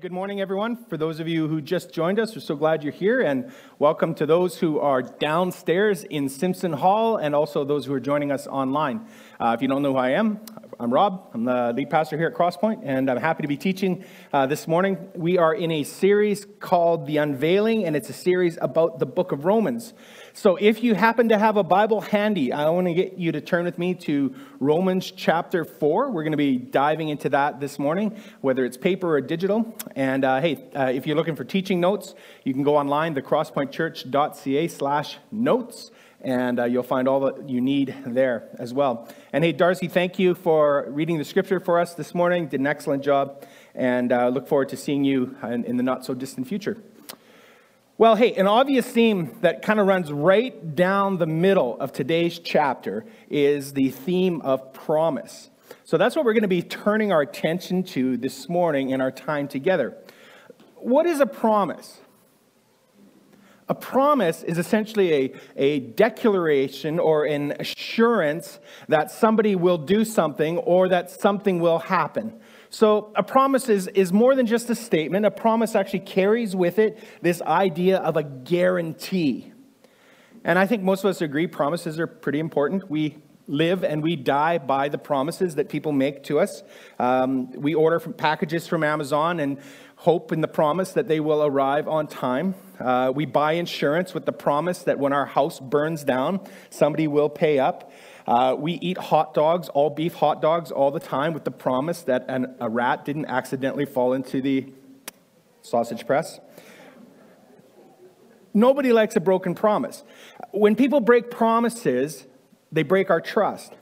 Good morning, everyone. For those of you who just joined us, we're so glad you're here, and welcome to those who are downstairs in Simpson Hall and also those who are joining us online. Uh, if you don't know who I am, I'm Rob. I'm the lead pastor here at Crosspoint, and I'm happy to be teaching uh, this morning. We are in a series called The Unveiling, and it's a series about the book of Romans. So if you happen to have a Bible handy, I want to get you to turn with me to Romans chapter 4. We're going to be diving into that this morning, whether it's paper or digital. And uh, hey, uh, if you're looking for teaching notes, you can go online, thecrosspointchurch.ca slash notes and uh, you'll find all that you need there as well. And hey, Darcy, thank you for reading the scripture for us this morning. Did an excellent job, and uh, look forward to seeing you in, in the not so distant future. Well, hey, an obvious theme that kind of runs right down the middle of today's chapter is the theme of promise. So that's what we're going to be turning our attention to this morning in our time together. What is a promise? A promise is essentially a, a declaration or an assurance that somebody will do something or that something will happen. So, a promise is, is more than just a statement. A promise actually carries with it this idea of a guarantee. And I think most of us agree promises are pretty important. We live and we die by the promises that people make to us. Um, we order from packages from Amazon and hope in the promise that they will arrive on time. Uh, we buy insurance with the promise that when our house burns down, somebody will pay up. Uh, we eat hot dogs, all beef hot dogs, all the time with the promise that an, a rat didn't accidentally fall into the sausage press. Nobody likes a broken promise. When people break promises, they break our trust.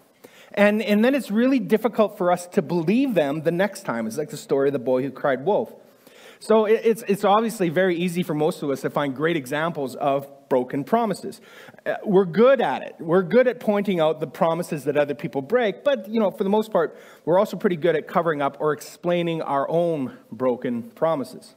And, and then it's really difficult for us to believe them the next time. It's like the story of the boy who cried wolf. So it's, it's obviously very easy for most of us to find great examples of broken promises. Uh, we're good at it. We're good at pointing out the promises that other people break, but you know, for the most part, we're also pretty good at covering up or explaining our own broken promises.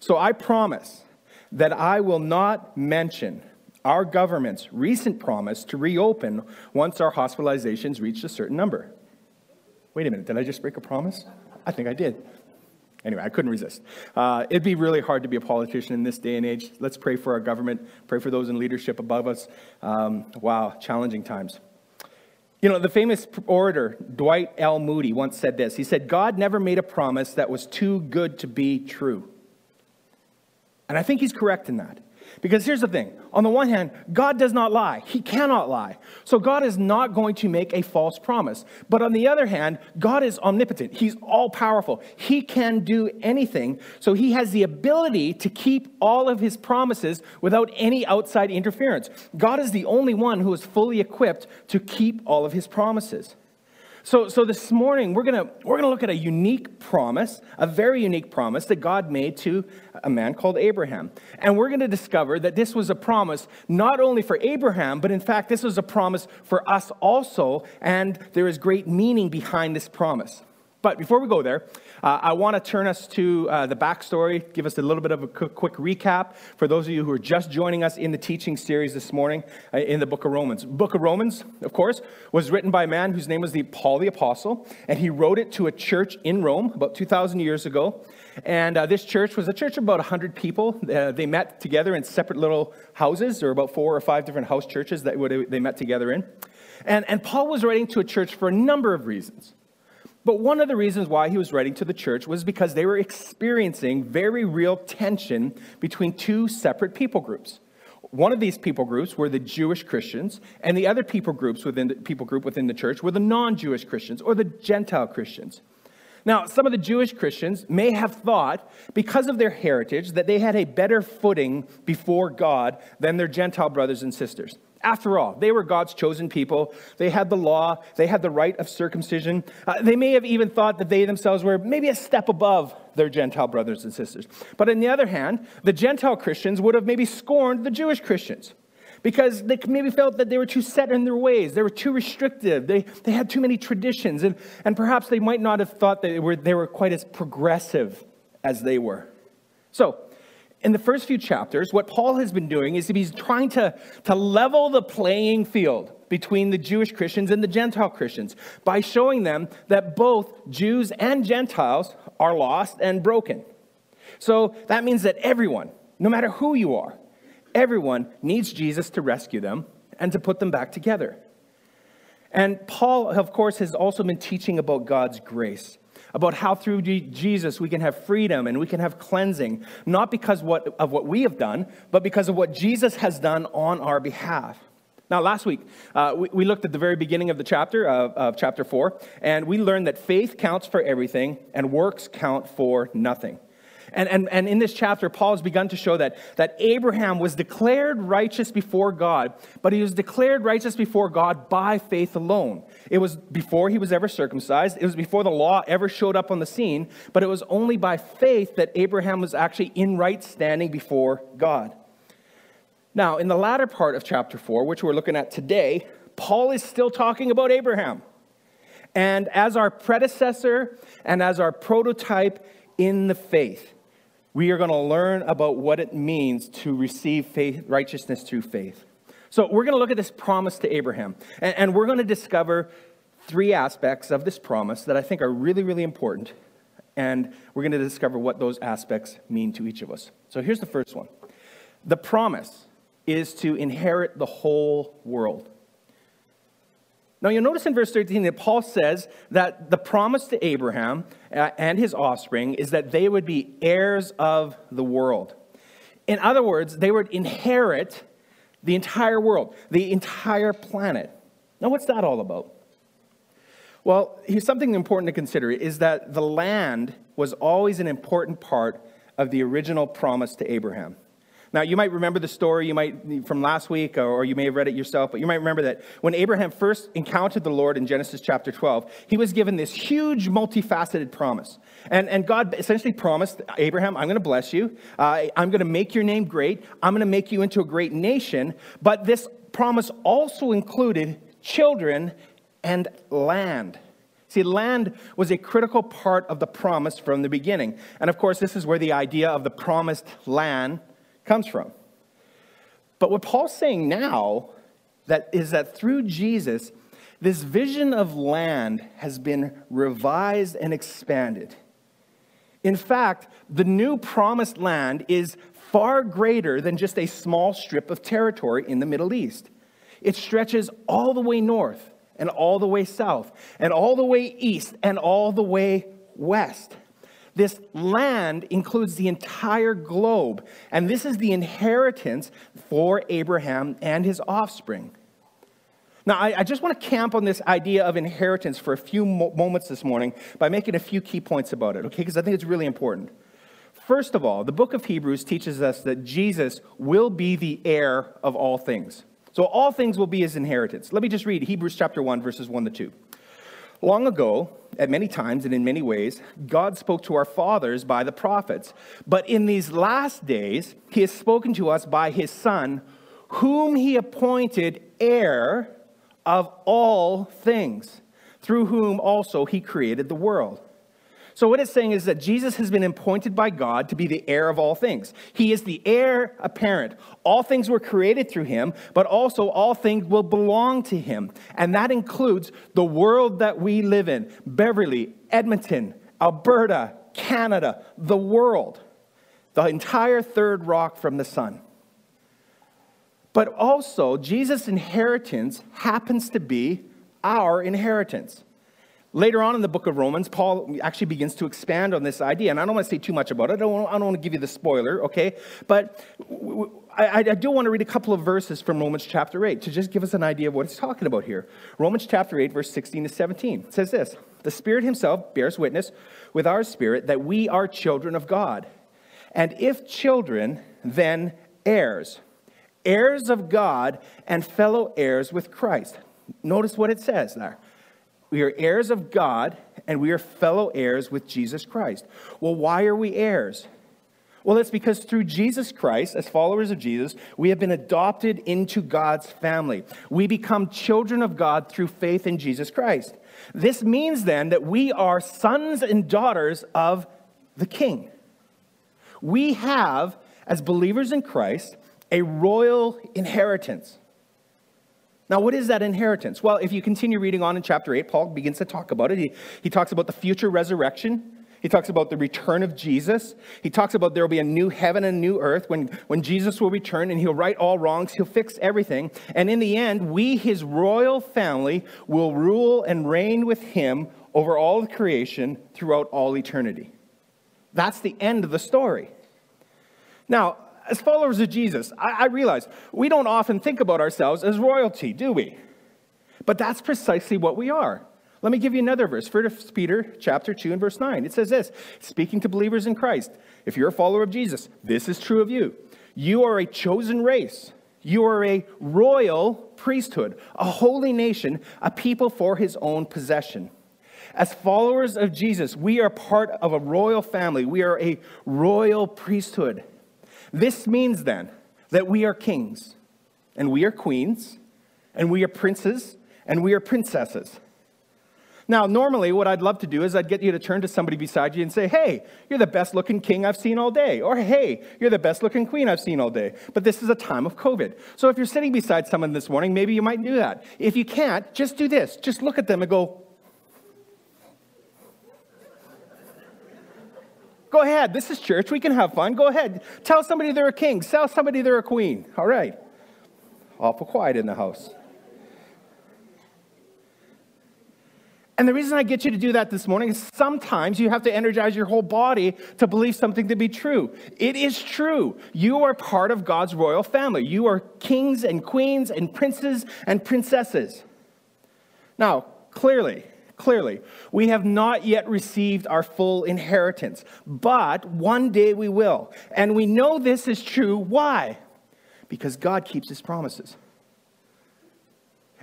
So I promise that I will not mention our government's recent promise to reopen once our hospitalizations reach a certain number. Wait a minute, did I just break a promise? I think I did. Anyway, I couldn't resist. Uh, it'd be really hard to be a politician in this day and age. Let's pray for our government, pray for those in leadership above us. Um, wow, challenging times. You know, the famous orator Dwight L. Moody once said this. He said, God never made a promise that was too good to be true. And I think he's correct in that. Because here's the thing on the one hand, God does not lie, He cannot lie. So God is not going to make a false promise. But on the other hand, God is omnipotent, He's all powerful, He can do anything. So He has the ability to keep all of His promises without any outside interference. God is the only one who is fully equipped to keep all of His promises. So, so this morning, we're going we're gonna look at a unique promise, a very unique promise that God made to a man called Abraham. And we're going to discover that this was a promise not only for Abraham, but in fact, this was a promise for us also. And there is great meaning behind this promise. But before we go there, uh, I want to turn us to uh, the backstory, give us a little bit of a quick, recap for those of you who are just joining us in the teaching series this morning uh, in the book of Romans. Book of Romans, of course, was written by a man whose name was the Paul the Apostle, and he wrote it to a church in Rome about 2,000 years ago. And uh, this church was a church of about 100 people. Uh, they met together in separate little houses. Were about four or five different house churches that they met together in. And, and Paul was writing to a church for a number of reasons. But one of the reasons why he was writing to the church was because they were experiencing very real tension between two separate people groups. One of these people groups were the Jewish Christians, and the other people groups within the people group within the church were the non-Jewish Christians or the Gentile Christians. Now, some of the Jewish Christians may have thought, because of their heritage, that they had a better footing before God than their Gentile brothers and sisters. After all, they were God's chosen people. They had the law, they had the rite of circumcision. Uh, they may have even thought that they themselves were maybe a step above their Gentile brothers and sisters. But on the other hand, the Gentile Christians would have maybe scorned the Jewish Christians because they maybe felt that they were too set in their ways. They were too restrictive. They, they had too many traditions. And, and perhaps they might not have thought that they were, they were quite as progressive as they were. So, in the first few chapters, what Paul has been doing is he's trying to, to level the playing field between the Jewish Christians and the Gentile Christians by showing them that both Jews and Gentiles are lost and broken. So that means that everyone, no matter who you are, everyone needs Jesus to rescue them and to put them back together. And Paul, of course, has also been teaching about God's grace, about how through Jesus we can have freedom and we can have cleansing, not because of what we have done, but because of what Jesus has done on our behalf. Now, last week, uh, we, we, looked at the very beginning of the chapter, of, of chapter 4, and we learned that faith counts for everything and works count for nothing. And, and, and in this chapter, Paul has begun to show that, that Abraham was declared righteous before God, but he was declared righteous before God by faith alone. It was before he was ever circumcised, it was before the law ever showed up on the scene, but it was only by faith that Abraham was actually in right standing before God. Now, in the latter part of chapter 4, which we're looking at today, Paul is still talking about Abraham. And as our predecessor and as our prototype in the faith, we are going to learn about what it means to receive faith, righteousness through faith. So we're going to look at this promise to Abraham, and, and we're going to discover three aspects of this promise that I think are really, really important. And we're going to discover what those aspects mean to each of us. So here's the first one the promise is to inherit the whole world. Now, you'll notice in verse 13 that Paul says that the promise to Abraham uh, and his offspring is that they would be heirs of the world. In other words, they would inherit the entire world, the entire planet. Now, what's that all about? Well, here's something important to consider is that the land was always an important part of the original promise to Abraham. Now, you might remember the story you might from last week, or you may have read it yourself, but you might remember that when Abraham first encountered the Lord in Genesis chapter 12, he was given this huge, multifaceted promise. And, and God essentially promised Abraham, I'm going to bless you. Uh, I'm going to make your name great. I'm going to make you into a great nation. But this promise also included children and land. See, land was a critical part of the promise from the beginning. And of course, this is where the idea of the promised land comes from. But what Paul's saying now that is that through Jesus, this vision of land has been revised and expanded. In fact, the new promised land is far greater than just a small strip of territory in the Middle East. It stretches all the way north and all the way south and all the way east and all the way west. This land includes the entire globe, and this is the inheritance for Abraham and his offspring. Now, I, I just want to camp on this idea of inheritance for a few mo- moments this morning by making a few key points about it, okay? Because I think it's really important. First of all, the book of Hebrews teaches us that Jesus will be the heir of all things. So all things will be his inheritance. Let me just read Hebrews chapter 1, verses 1 to 2. Long ago, at many times and in many ways, God spoke to our fathers by the prophets. But in these last days, he has spoken to us by his Son, whom he appointed heir of all things, through whom also he created the world. So, what it's saying is that Jesus has been appointed by God to be the heir of all things. He is the heir apparent. All things were created through him, but also all things will belong to him. And that includes the world that we live in Beverly, Edmonton, Alberta, Canada, the world, the entire third rock from the sun. But also, Jesus' inheritance happens to be our inheritance. Later on in the book of Romans, Paul actually begins to expand on this idea. And I don't want to say too much about it. I don't, I don't want to give you the spoiler, okay? But I, I, do want to read a couple of verses from Romans chapter 8 to just give us an idea of what it's talking about here. Romans chapter 8, verse 16 to 17 says this The Spirit Himself bears witness with our spirit that we are children of God. And if children, then heirs, heirs of God and fellow heirs with Christ. Notice what it says there we are heirs of God and we are fellow heirs with Jesus Christ. Well, why are we heirs? Well, it's because through Jesus Christ, as followers of Jesus, we have been adopted into God's family. We become children of God through faith in Jesus Christ. This means then that we are sons and daughters of the King. We have, as believers in Christ, a royal inheritance. Now, what is that inheritance? Well, if you continue reading on in chapter 8, Paul begins to talk about it. He, he talks about the future resurrection. He talks about the return of Jesus. He talks about there will be a new heaven and a new earth when, when Jesus will return and he'll right all wrongs, he'll fix everything. And in the end, we, his royal family, will rule and reign with him over all of creation throughout all eternity. That's the end of the story. Now, as followers of Jesus, I, I realize we don't often think about ourselves as royalty, do we? But that's precisely what we are. Let me give you another verse. 1 Peter chapter 2 and verse 9. It says this, speaking to believers in Christ, if you're a follower of Jesus, this is true of you. You are a chosen race. You are a royal priesthood, a holy nation, a people for his own possession. As followers of Jesus, we are part of a royal family. We are a royal priesthood. This means then that we are kings, and we are queens, and we are princes, and we are princesses. Now, normally, what I'd love to do is I'd get you to turn to somebody beside you and say, Hey, you're the best looking king I've seen all day. Or, Hey, you're the best looking queen I've seen all day. But this is a time of COVID. So if you're sitting beside someone this morning, maybe you might do that. If you can't, just do this. Just look at them and go, Go ahead. This is church. We can have fun. Go ahead. Tell somebody they're a king. Tell somebody they're a queen. All right. Awful quiet in the house. And the reason I get you to do that this morning is sometimes you have to energize your whole body to believe something to be true. It is true. You are part of God's royal family. You are kings and queens and princes and princesses. Now, clearly, clearly, we have not yet received our full inheritance, but one day we will. And we know this is true. Why? Because God keeps his promises.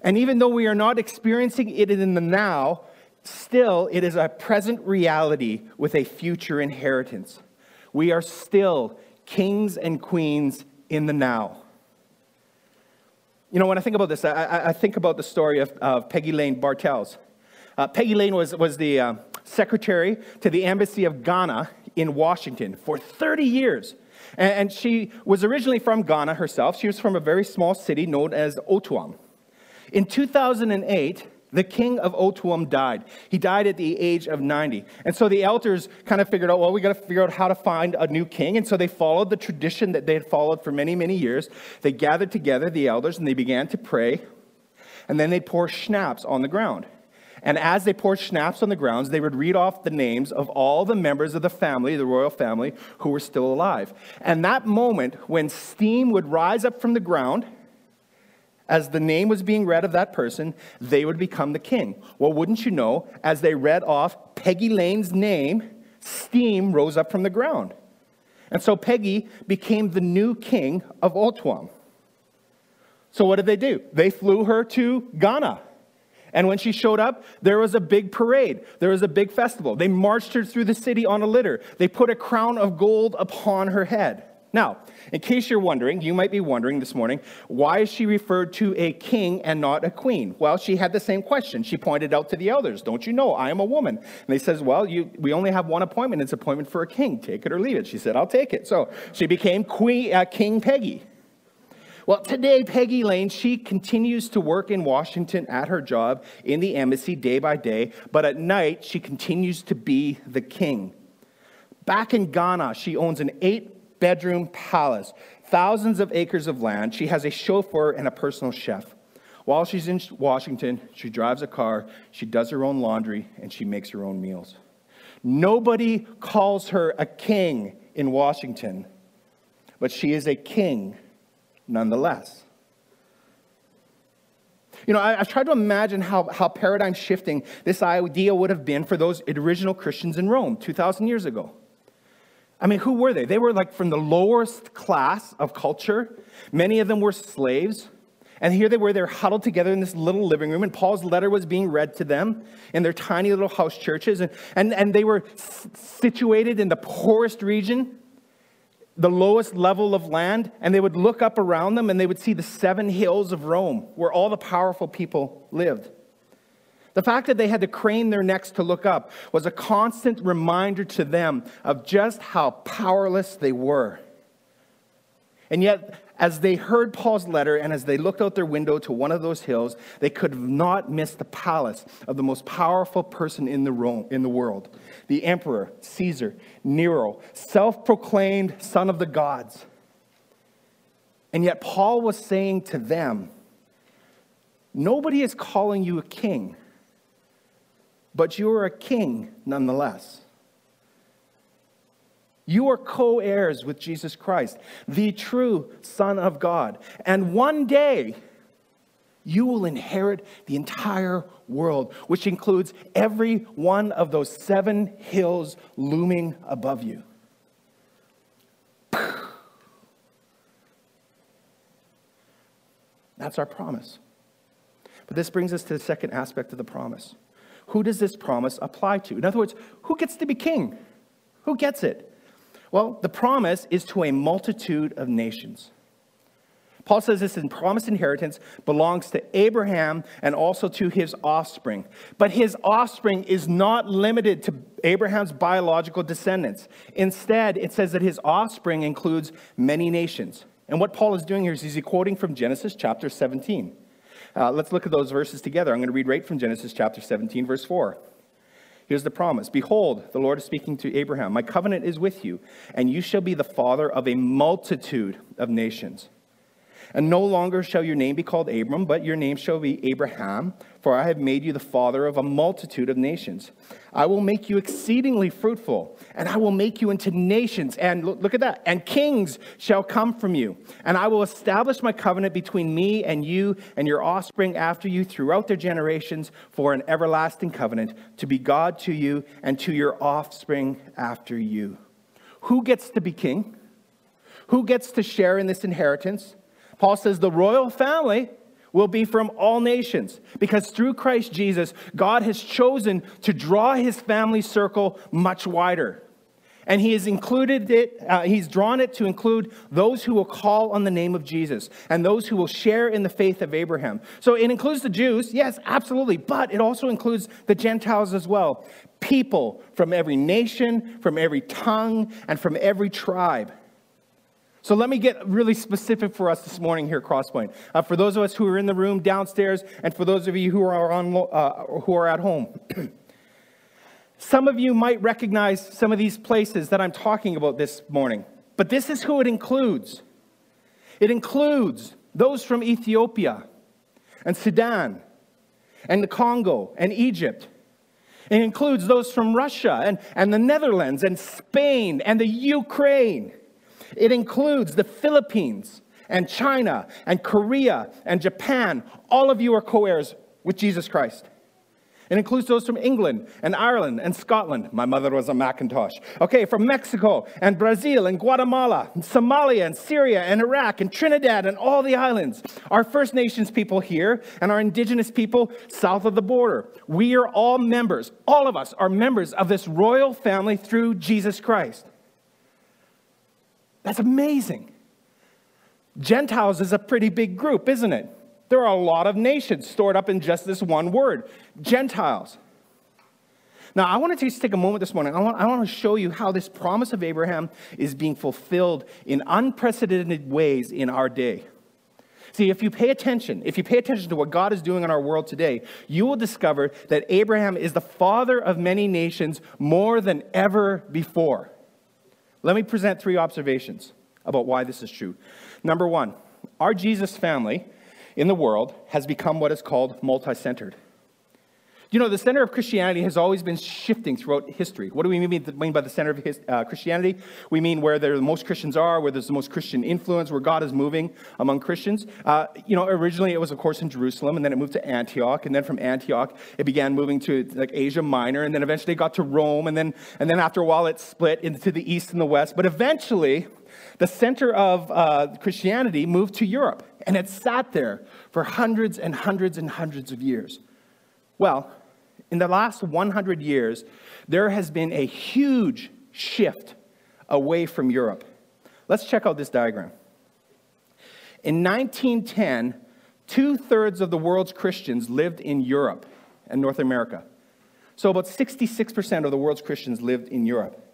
And even though we are not experiencing it in the now, still it is a present reality with a future inheritance. We are still kings and queens in the now. You know, when I think about this, I, I think about the story of, of Peggielene Bartels. Uh, Peggielene was, was the uh, secretary to the embassy of Ghana in Washington for 30 years. And, and she was originally from Ghana herself. She was from a very small city known as Otuam. In 2008, the king of Otuam died. He died at the age of 90. And so the elders kind of figured out, well, we got to figure out how to find a new king. And so they followed the tradition that they had followed for many, many years. They gathered together, the elders, and they began to pray. And then they pour schnapps on the ground. And as they poured schnapps on the grounds, they would read off the names of all the members of the family, the royal family, who were still alive. And that moment when steam would rise up from the ground, as the name was being read of that person, they would become the king. Well, wouldn't you know, as they read off Peggielene's name, steam rose up from the ground. And so Peggy became the new king of Otuam. So what did they do? They flew her to Ghana. And when she showed up, there was a big parade. There was a big festival. They marched her through the city on a litter. They put a crown of gold upon her head. Now, in case you're wondering, you might be wondering this morning, why is she referred to a king and not a queen? Well, she had the same question. She pointed out to the elders, Don't you know I am a woman? And they says, Well, you, we only have one appointment. It's appointment for a king. Take it or leave it. She said, I'll take it. So she became queen, uh, King Peggy. Well, today, Peggielene, she continues to work in Washington at her job in the embassy day by day, but at night, she continues to be the king. Back in Ghana, she owns an eight bedroom palace, thousands of acres of land. She has a chauffeur and a personal chef. While she's in Washington, she drives a car, she does her own laundry, and she makes her own meals. Nobody calls her a king in Washington, but she is a king nonetheless. You know, I, have tried to imagine how, how paradigm shifting this idea would have been for those original Christians in Rome 2,000 years ago. I mean, who were they? They were like from the lowest class of culture. Many of them were slaves. And here they were, they're huddled together in this little living room, and Paul's letter was being read to them in their tiny little house churches. And, and, and they were situated in the poorest region. The lowest level of land, and they would look up around them and they would see the seven hills of Rome, where all the powerful people lived. The fact that they had to crane their necks to look up was a constant reminder to them of just how powerless they were. And yet, as they heard Paul's letter and as they looked out their window to one of those hills, they could not miss the palace of the most powerful person in the, Rome, in the world the emperor, Caesar, Nero, self proclaimed son of the gods. And yet, Paul was saying to them, Nobody is calling you a king, but you are a king nonetheless. You are co heirs with Jesus Christ, the true Son of God. And one day, you will inherit the entire world, which includes every one of those seven hills looming above you. That's our promise. But this brings us to the second aspect of the promise. Who does this promise apply to? In other words, who gets to be king? Who gets it? Well, the promise is to a multitude of nations. Paul says this in promised inheritance belongs to Abraham and also to his offspring. But his offspring is not limited to Abraham's biological descendants. Instead, it says that his offspring includes many nations. And what Paul is doing here is he's quoting from Genesis chapter 17. Uh, let's look at those verses together. I'm going to read right from Genesis chapter 17, verse 4. Here's the promise Behold, the Lord is speaking to Abraham My covenant is with you, and you shall be the father of a multitude of nations. And no longer shall your name be called Abram, but your name shall be Abraham, for I have made you the father of a multitude of nations. I will make you exceedingly fruitful, and I will make you into nations. And look, look, at that. And kings shall come from you. And I will establish my covenant between me and you and your offspring after you throughout their generations for an everlasting covenant to be God to you and to your offspring after you. Who gets to be king? Who gets to share in this inheritance? Paul says the royal family will be from all nations because through Christ Jesus, God has chosen to draw his family circle much wider. And he has included it, uh, he's drawn it to include those who will call on the name of Jesus and those who will share in the faith of Abraham. So it includes the Jews, yes, absolutely, but it also includes the Gentiles as well. People from every nation, from every tongue, and from every tribe. So let me get really specific for us this morning here at Crosspoint. Uh, for those of us who are in the room downstairs, and for those of you who are on uh, who are at home, some of you might recognize some of these places that I'm talking about this morning. But this is who it includes. It includes those from Ethiopia and Sudan and the Congo and Egypt. It includes those from Russia and, and the Netherlands and Spain and the Ukraine. It includes the Philippines and China and Korea and Japan. All of you are co heirs with Jesus Christ. It includes those from England and Ireland and Scotland. My mother was a Macintosh. Okay, from Mexico and Brazil and Guatemala, and Somalia and Syria and Iraq and Trinidad and all the islands. Our First Nations people here and our indigenous people south of the border. We are all members, all of us are members of this royal family through Jesus Christ. That's amazing. Gentiles is a pretty big group, isn't it? There are a lot of nations stored up in just this one word Gentiles. Now, I want to just take a moment this morning. I want, I want to show you how this promise of Abraham is being fulfilled in unprecedented ways in our day. See, if you pay attention, if you pay attention to what God is doing in our world today, you will discover that Abraham is the father of many nations more than ever before. Let me present three observations about why this is true. Number one, our Jesus family in the world has become what is called multi centered. You know, the center of Christianity has always been shifting throughout history. What do we mean by the center of uh, Christianity? We mean where the most Christians are, where there's the most Christian influence, where God is moving among Christians. Uh, you know, originally it was, of course, in Jerusalem, and then it moved to Antioch, and then from Antioch it began moving to like Asia Minor, and then eventually it got to Rome, and then and then after a while it split into the east and the west. But eventually, the center of uh, Christianity moved to Europe, and it sat there for hundreds and hundreds and hundreds of years. Well, in the last 100 years, there has been a huge shift away from Europe. Let's check out this diagram. In 1910, two thirds of the world's Christians lived in Europe and North America. So about 66% of the world's Christians lived in Europe.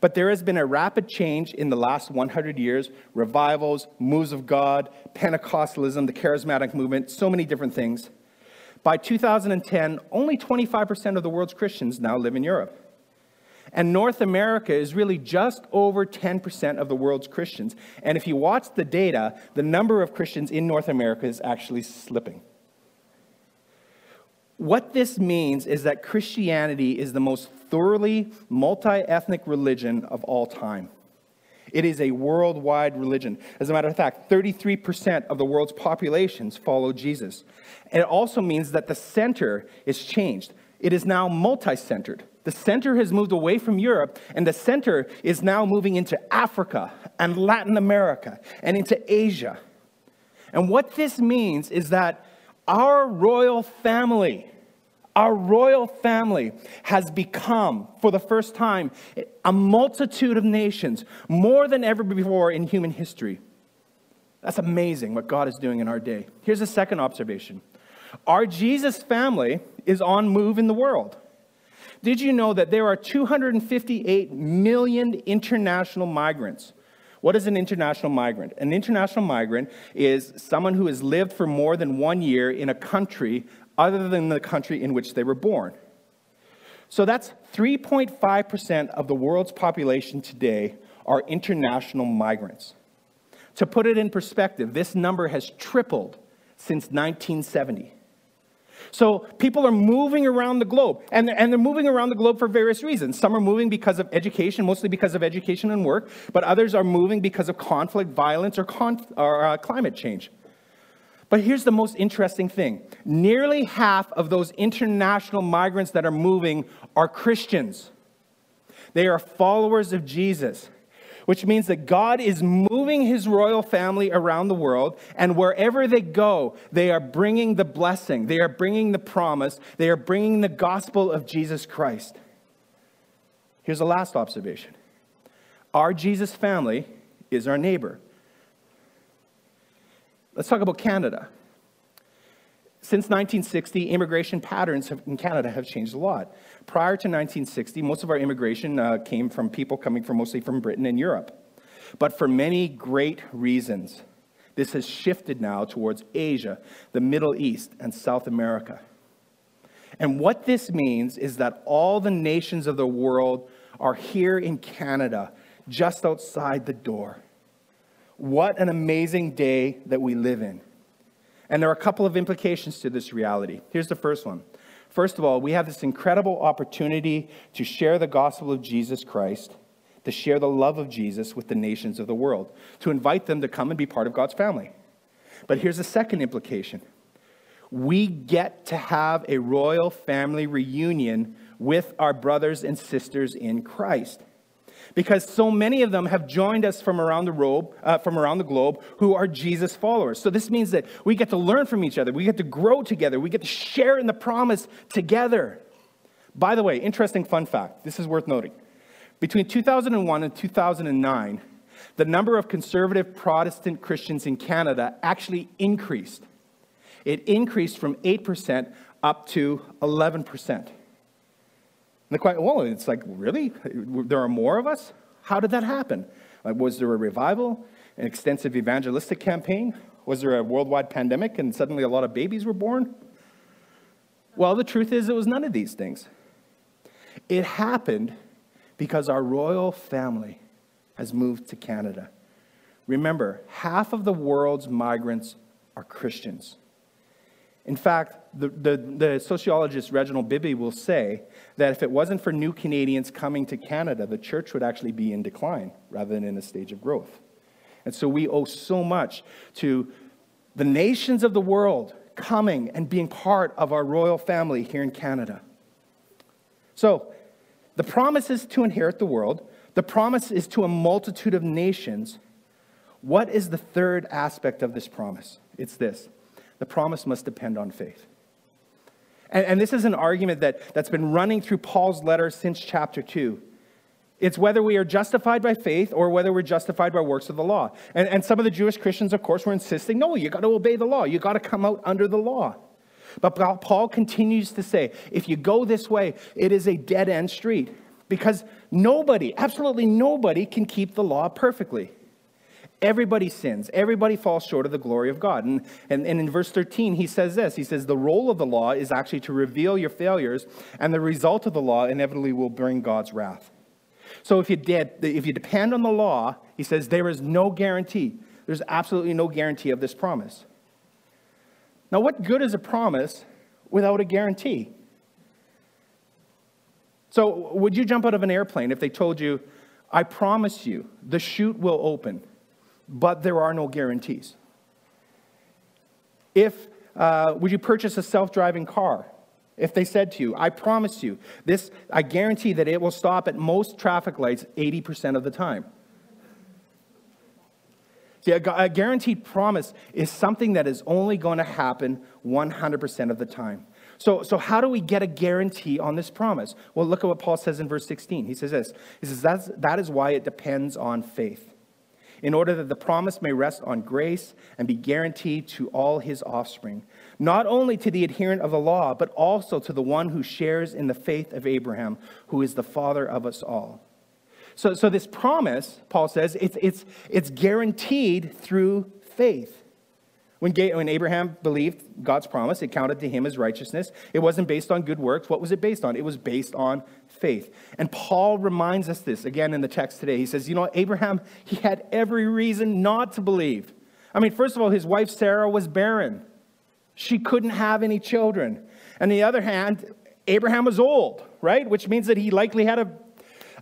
But there has been a rapid change in the last 100 years revivals, moves of God, Pentecostalism, the charismatic movement, so many different things. By 2010, only 25% of the world's Christians now live in Europe. And North America is really just over 10% of the world's Christians. And if you watch the data, the number of Christians in North America is actually slipping. What this means is that Christianity is the most thoroughly multi ethnic religion of all time. It is a worldwide religion. As a matter of fact, 33% of the world's populations follow Jesus. And it also means that the center is changed. It is now multi centered. The center has moved away from Europe, and the center is now moving into Africa and Latin America and into Asia. And what this means is that our royal family, our royal family has become, for the first time, a multitude of nations, more than ever before in human history. That's amazing what God is doing in our day. Here's a second observation our Jesus family is on move in the world. Did you know that there are 258 million international migrants? What is an international migrant? An international migrant is someone who has lived for more than one year in a country other than the country in which they were born. So that's 3.5% of the world's population today are international migrants. To put it in perspective, this number has tripled since 1970. So people are moving around the globe, and they're, and they're moving around the globe for various reasons. Some are moving because of education, mostly because of education and work, but others are moving because of conflict, violence, or, conf- or uh, climate change. But here's the most interesting thing nearly half of those international migrants that are moving are Christians. They are followers of Jesus which means that God is moving his royal family around the world, and wherever they go, they are bringing the blessing, they are bringing the promise, they are bringing the gospel of Jesus Christ. Here's the last observation our Jesus family is our neighbor. Let's talk about Canada. Since 1960, immigration patterns in Canada have changed a lot. Prior to 1960, most of our immigration uh, came from people coming from mostly from Britain and Europe. But for many great reasons, this has shifted now towards Asia, the Middle East, and South America. And what this means is that all the nations of the world are here in Canada, just outside the door. What an amazing day that we live in. And there are a couple of implications to this reality. Here's the first one. First of all, we have this incredible opportunity to share the gospel of Jesus Christ, to share the love of Jesus with the nations of the world, to invite them to come and be part of God's family. But here's the second implication we get to have a royal family reunion with our brothers and sisters in Christ because so many of them have joined us from around the robe, uh, from around the globe who are Jesus followers. So this means that we get to learn from each other, we get to grow together, we get to share in the promise together. By the way, interesting fun fact. This is worth noting. Between 2001 and 2009, the number of conservative Protestant Christians in Canada actually increased. It increased from 8% up to 11%. And question, well, it's like, really? There are more of us? How did that happen? Like, was there a revival, an extensive evangelistic campaign? Was there a worldwide pandemic and suddenly a lot of babies were born? Well, the truth is, it was none of these things. It happened because our royal family has moved to Canada. Remember, half of the world's migrants are Christians. In fact, the, the, the, sociologist Reginald Bibby will say that if it wasn't for new Canadians coming to Canada, the church would actually be in decline rather than in a stage of growth. And so we owe so much to the nations of the world coming and being part of our royal family here in Canada. So, the promise is to inherit the world, the promise is to a multitude of nations. What is the third aspect of this promise? It's this the promise must depend on faith. And, and, this is an argument that, that's been running through Paul's letter since chapter 2. It's whether we are justified by faith or whether we're justified by works of the law. And, and some of the Jewish Christians, of course, were insisting no, you got to obey the law. You got to come out under the law. But Paul continues to say if you go this way, it is a dead end street because nobody, absolutely nobody, can keep the law perfectly. Everybody sins. Everybody falls short of the glory of God. And, and, and, in verse 13, he says this He says, The role of the law is actually to reveal your failures, and the result of the law inevitably will bring God's wrath. So if you, did, if you depend on the law, he says, there is no guarantee. There's absolutely no guarantee of this promise. Now, what good is a promise without a guarantee? So, would you jump out of an airplane if they told you, I promise you, the chute will open, but there are no guarantees? If, uh, would you purchase a self driving car if they said to you, I promise you, this, I guarantee that it will stop at most traffic lights 80% of the time? See, a, a guaranteed promise is something that is only going to happen 100% of the time. So, so how do we get a guarantee on this promise? Well, look at what Paul says in verse 16. He says this. He says, That's, that is why it depends on faith, in order that the promise may rest on grace and be guaranteed to all his offspring, not only to the adherent of the law, but also to the one who shares in the faith of Abraham, who is the father of us all. So, so this promise, Paul says, it's, it's, it's guaranteed through faith. When, when Abraham believed God's promise, it counted to him as righteousness. It wasn't based on good works. What was it based on? It was based on faith. And Paul reminds us this again in the text today. He says, You know, Abraham, he had every reason not to believe. I mean, first of all, his wife Sarah was barren, she couldn't have any children. And on the other hand, Abraham was old, right? Which means that he likely had a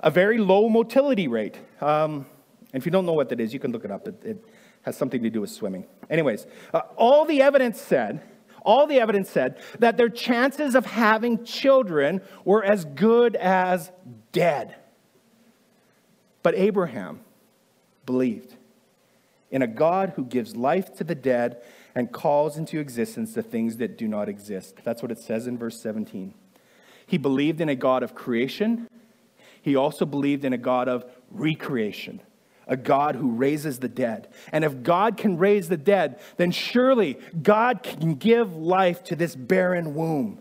a very low motility rate. Um, and if you don't know what that is, you can look it up. It, it has something to do with swimming. Anyways, uh, all the evidence said, all the evidence said that their chances of having children were as good as dead. But Abraham believed in a God who gives life to the dead and calls into existence the things that do not exist. That's what it says in verse 17. He believed in a God of creation he also believed in a God of recreation, a God who raises the dead. And if God can raise the dead, then surely God can give life to this barren womb.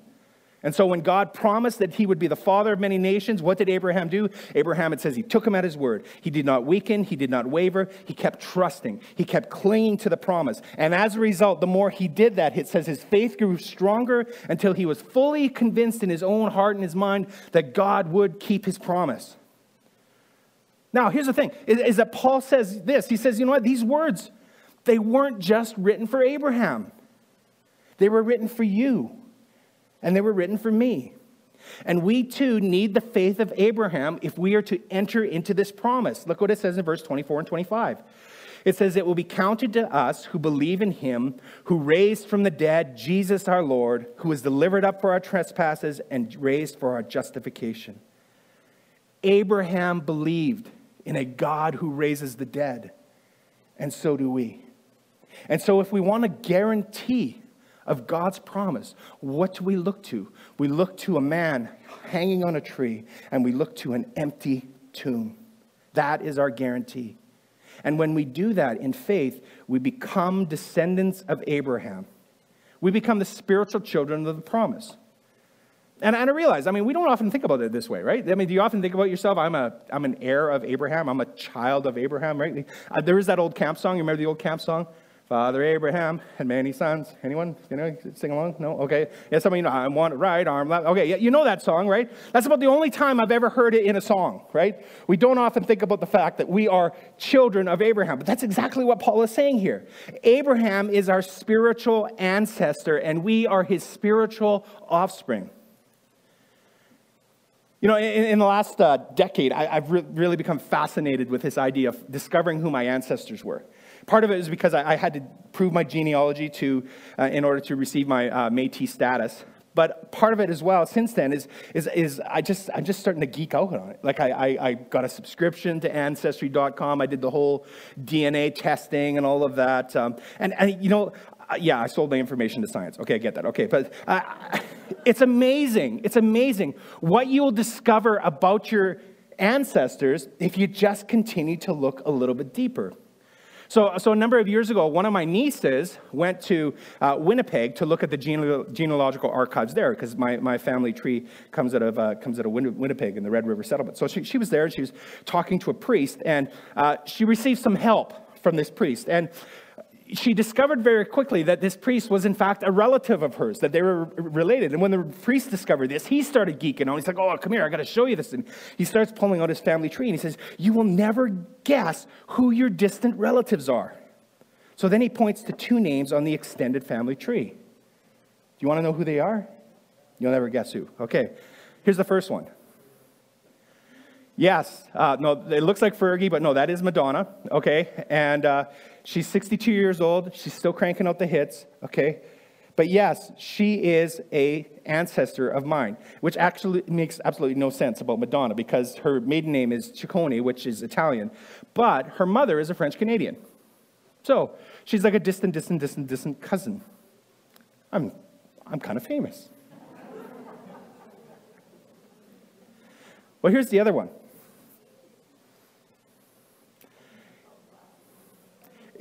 And so when God promised that he would be the father of many nations, what did Abraham do? Abraham, it says, he took him at his word. He did not weaken, he did not waver, he kept trusting, he kept clinging to the promise. And as a result, the more he did that, it says his faith grew stronger until he was fully convinced in his own heart and his mind that God would keep his promise. Now, here's the thing is, is that Paul says this. He says, you know what? These words, they weren't just written for Abraham, they were written for you and they were written for me. And we too need the faith of Abraham if we are to enter into this promise. Look what it says in verse 24 and 25. It says, It will be counted to us who believe in him, who raised from the dead Jesus our Lord, who was delivered up for our trespasses and raised for our justification. Abraham believed in a God who raises the dead, and so do we. And so, if we want a guarantee of God's promise, what do we look to? We look to a man hanging on a tree, and we look to an empty tomb. That is our guarantee. And when we do that in faith, we become descendants of Abraham. We become the spiritual children of the promise. And, and I realize, I mean, we don't often think about it this way, right? I mean, do you often think about yourself? I'm, a, I'm an heir of Abraham. I'm a child of Abraham, right? Uh, there is that old camp song. You remember the old camp song? Father Abraham had many sons. Anyone? You know, sing along? No? Okay. Yeah, some of you know, I want right arm left. Okay, yeah, you know that song, right? That's about the only time I've ever heard it in a song, right? We don't often think about the fact that we are children of Abraham, but that's exactly what Paul is saying here. Abraham is our spiritual ancestor, and we are his spiritual offspring. You know, in, in the last uh, decade, I, have re- really become fascinated with this idea of discovering who my ancestors were. Part of it is because I, I had to prove my genealogy to, uh, in order to receive my uh, Métis status. But part of it as well, since then, is, is, is I just, I'm just starting to geek out on it. Like, I, I, I got a subscription to Ancestry.com. I did the whole DNA testing and all of that. Um, and, and, you know, uh, yeah, I sold my information to science. Okay, I get that. Okay, but uh, it's amazing. It's amazing what you will discover about your ancestors if you just continue to look a little bit deeper. So, so a number of years ago, one of my nieces went to uh, Winnipeg to look at the gene- genealogical archives there because my, my family tree comes out of, uh, comes out of Win- Winnipeg in the Red River settlement. So she, she was there and she was talking to a priest and uh, she received some help from this priest. And she discovered very quickly that this priest was, in fact, a relative of hers, that they were related. And when the priest discovered this, he started geeking out. He's like, Oh, come here, I got to show you this. And he starts pulling out his family tree and he says, You will never guess who your distant relatives are. So then he points to two names on the extended family tree. Do you want to know who they are? You'll never guess who. Okay, here's the first one. Yes, uh, no, it looks like Fergie, but no, that is Madonna. Okay, and uh, She's 62 years old. She's still cranking out the hits, okay? But yes, she is a ancestor of mine, which actually makes absolutely no sense about Madonna because her maiden name is Ciccone, which is Italian, but her mother is a French Canadian. So she's like a distant, distant, distant, distant cousin. I'm, I'm kind of famous. well, here's the other one.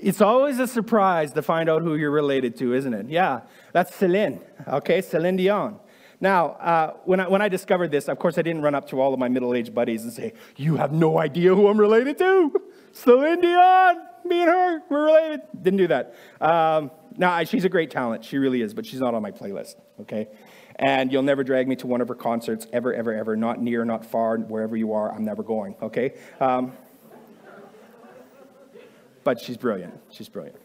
It's always a surprise to find out who you're related to, isn't it? Yeah, that's Celine, okay? Celine Dion. Now, uh, when, I, when I discovered this, of course, I didn't run up to all of my middle aged buddies and say, You have no idea who I'm related to. Celine Dion, me and her, we're related. Didn't do that. Um, now, she's a great talent. She really is, but she's not on my playlist, okay? And you'll never drag me to one of her concerts, ever, ever, ever. Not near, not far, wherever you are, I'm never going, okay? Um, but she's brilliant. She's brilliant.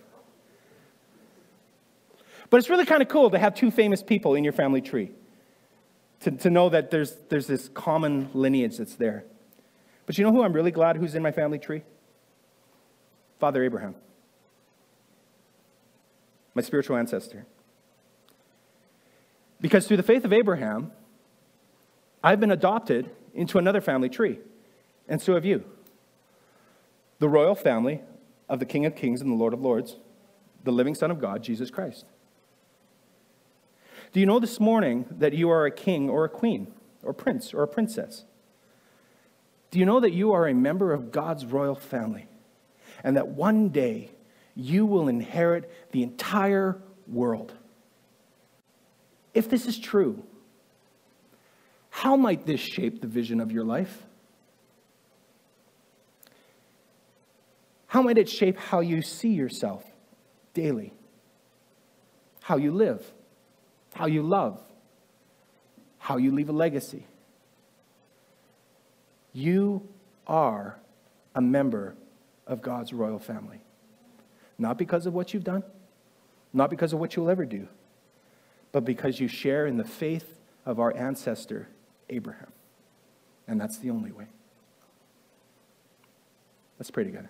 But it's really kind of cool to have two famous people in your family tree, to, to know that there's, there's this common lineage that's there. But you know who I'm really glad who's in my family tree? Father Abraham, my spiritual ancestor. Because through the faith of Abraham, I've been adopted into another family tree, and so have you. The royal family of the King of Kings and the Lord of Lords, the living Son of God, Jesus Christ. Do you know this morning that you are a king or a queen or prince or a princess? Do you know that you are a member of God's royal family and that one day you will inherit the entire world? If this is true, how might this shape the vision of your life? How might it shape how you see yourself daily? How you live? How you love? How you leave a legacy? You are a member of God's royal family. Not because of what you've done, not because of what you'll ever do, but because you share in the faith of our ancestor, Abraham. And that's the only way. Let's pray together.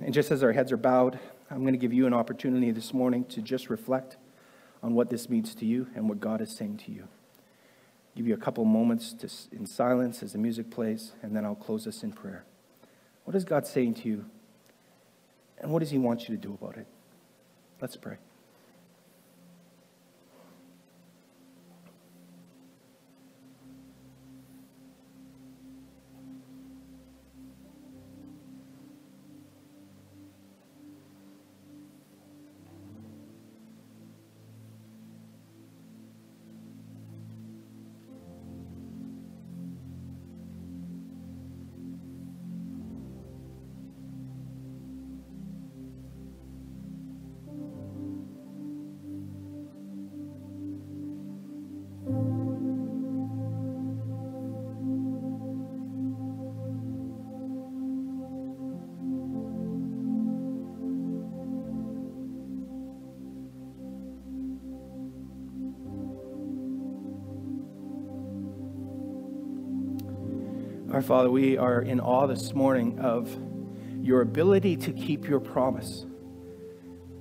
And just as our heads are bowed, I'm going to give you an opportunity this morning to just reflect on what this means to you and what God is saying to you. Give you a couple moments to, in silence as the music plays, and then I'll close us in prayer. What is God saying to you? And what does He want you to do about it? Let's pray. Father, we are in awe this morning of your ability to keep your promise,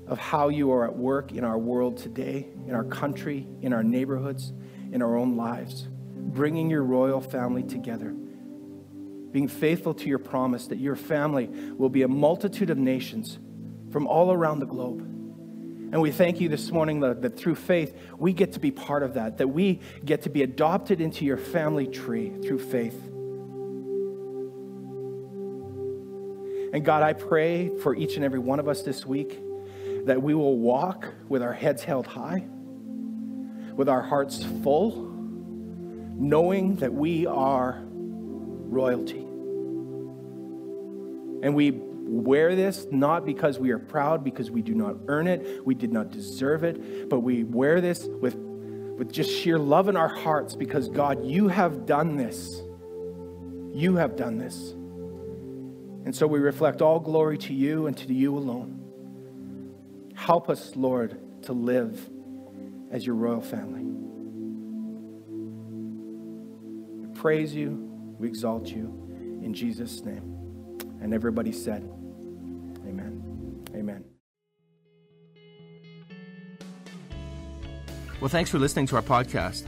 of how you are at work in our world today, in our country, in our neighborhoods, in our own lives, bringing your royal family together, being faithful to your promise that your family will be a multitude of nations from all around the globe. And we thank you this morning that, that through faith, we get to be part of that, that we get to be adopted into your family tree through faith. And God, I pray for each and every one of us this week that we will walk with our heads held high, with our hearts full, knowing that we are royalty. And we wear this not because we are proud, because we do not earn it, we did not deserve it, but we wear this with, with just sheer love in our hearts because, God, you have done this. You have done this. And so we reflect all glory to you and to you alone. Help us, Lord, to live as your royal family. We praise you, we exalt you in Jesus' name. And everybody said, Amen. Amen. Well, thanks for listening to our podcast.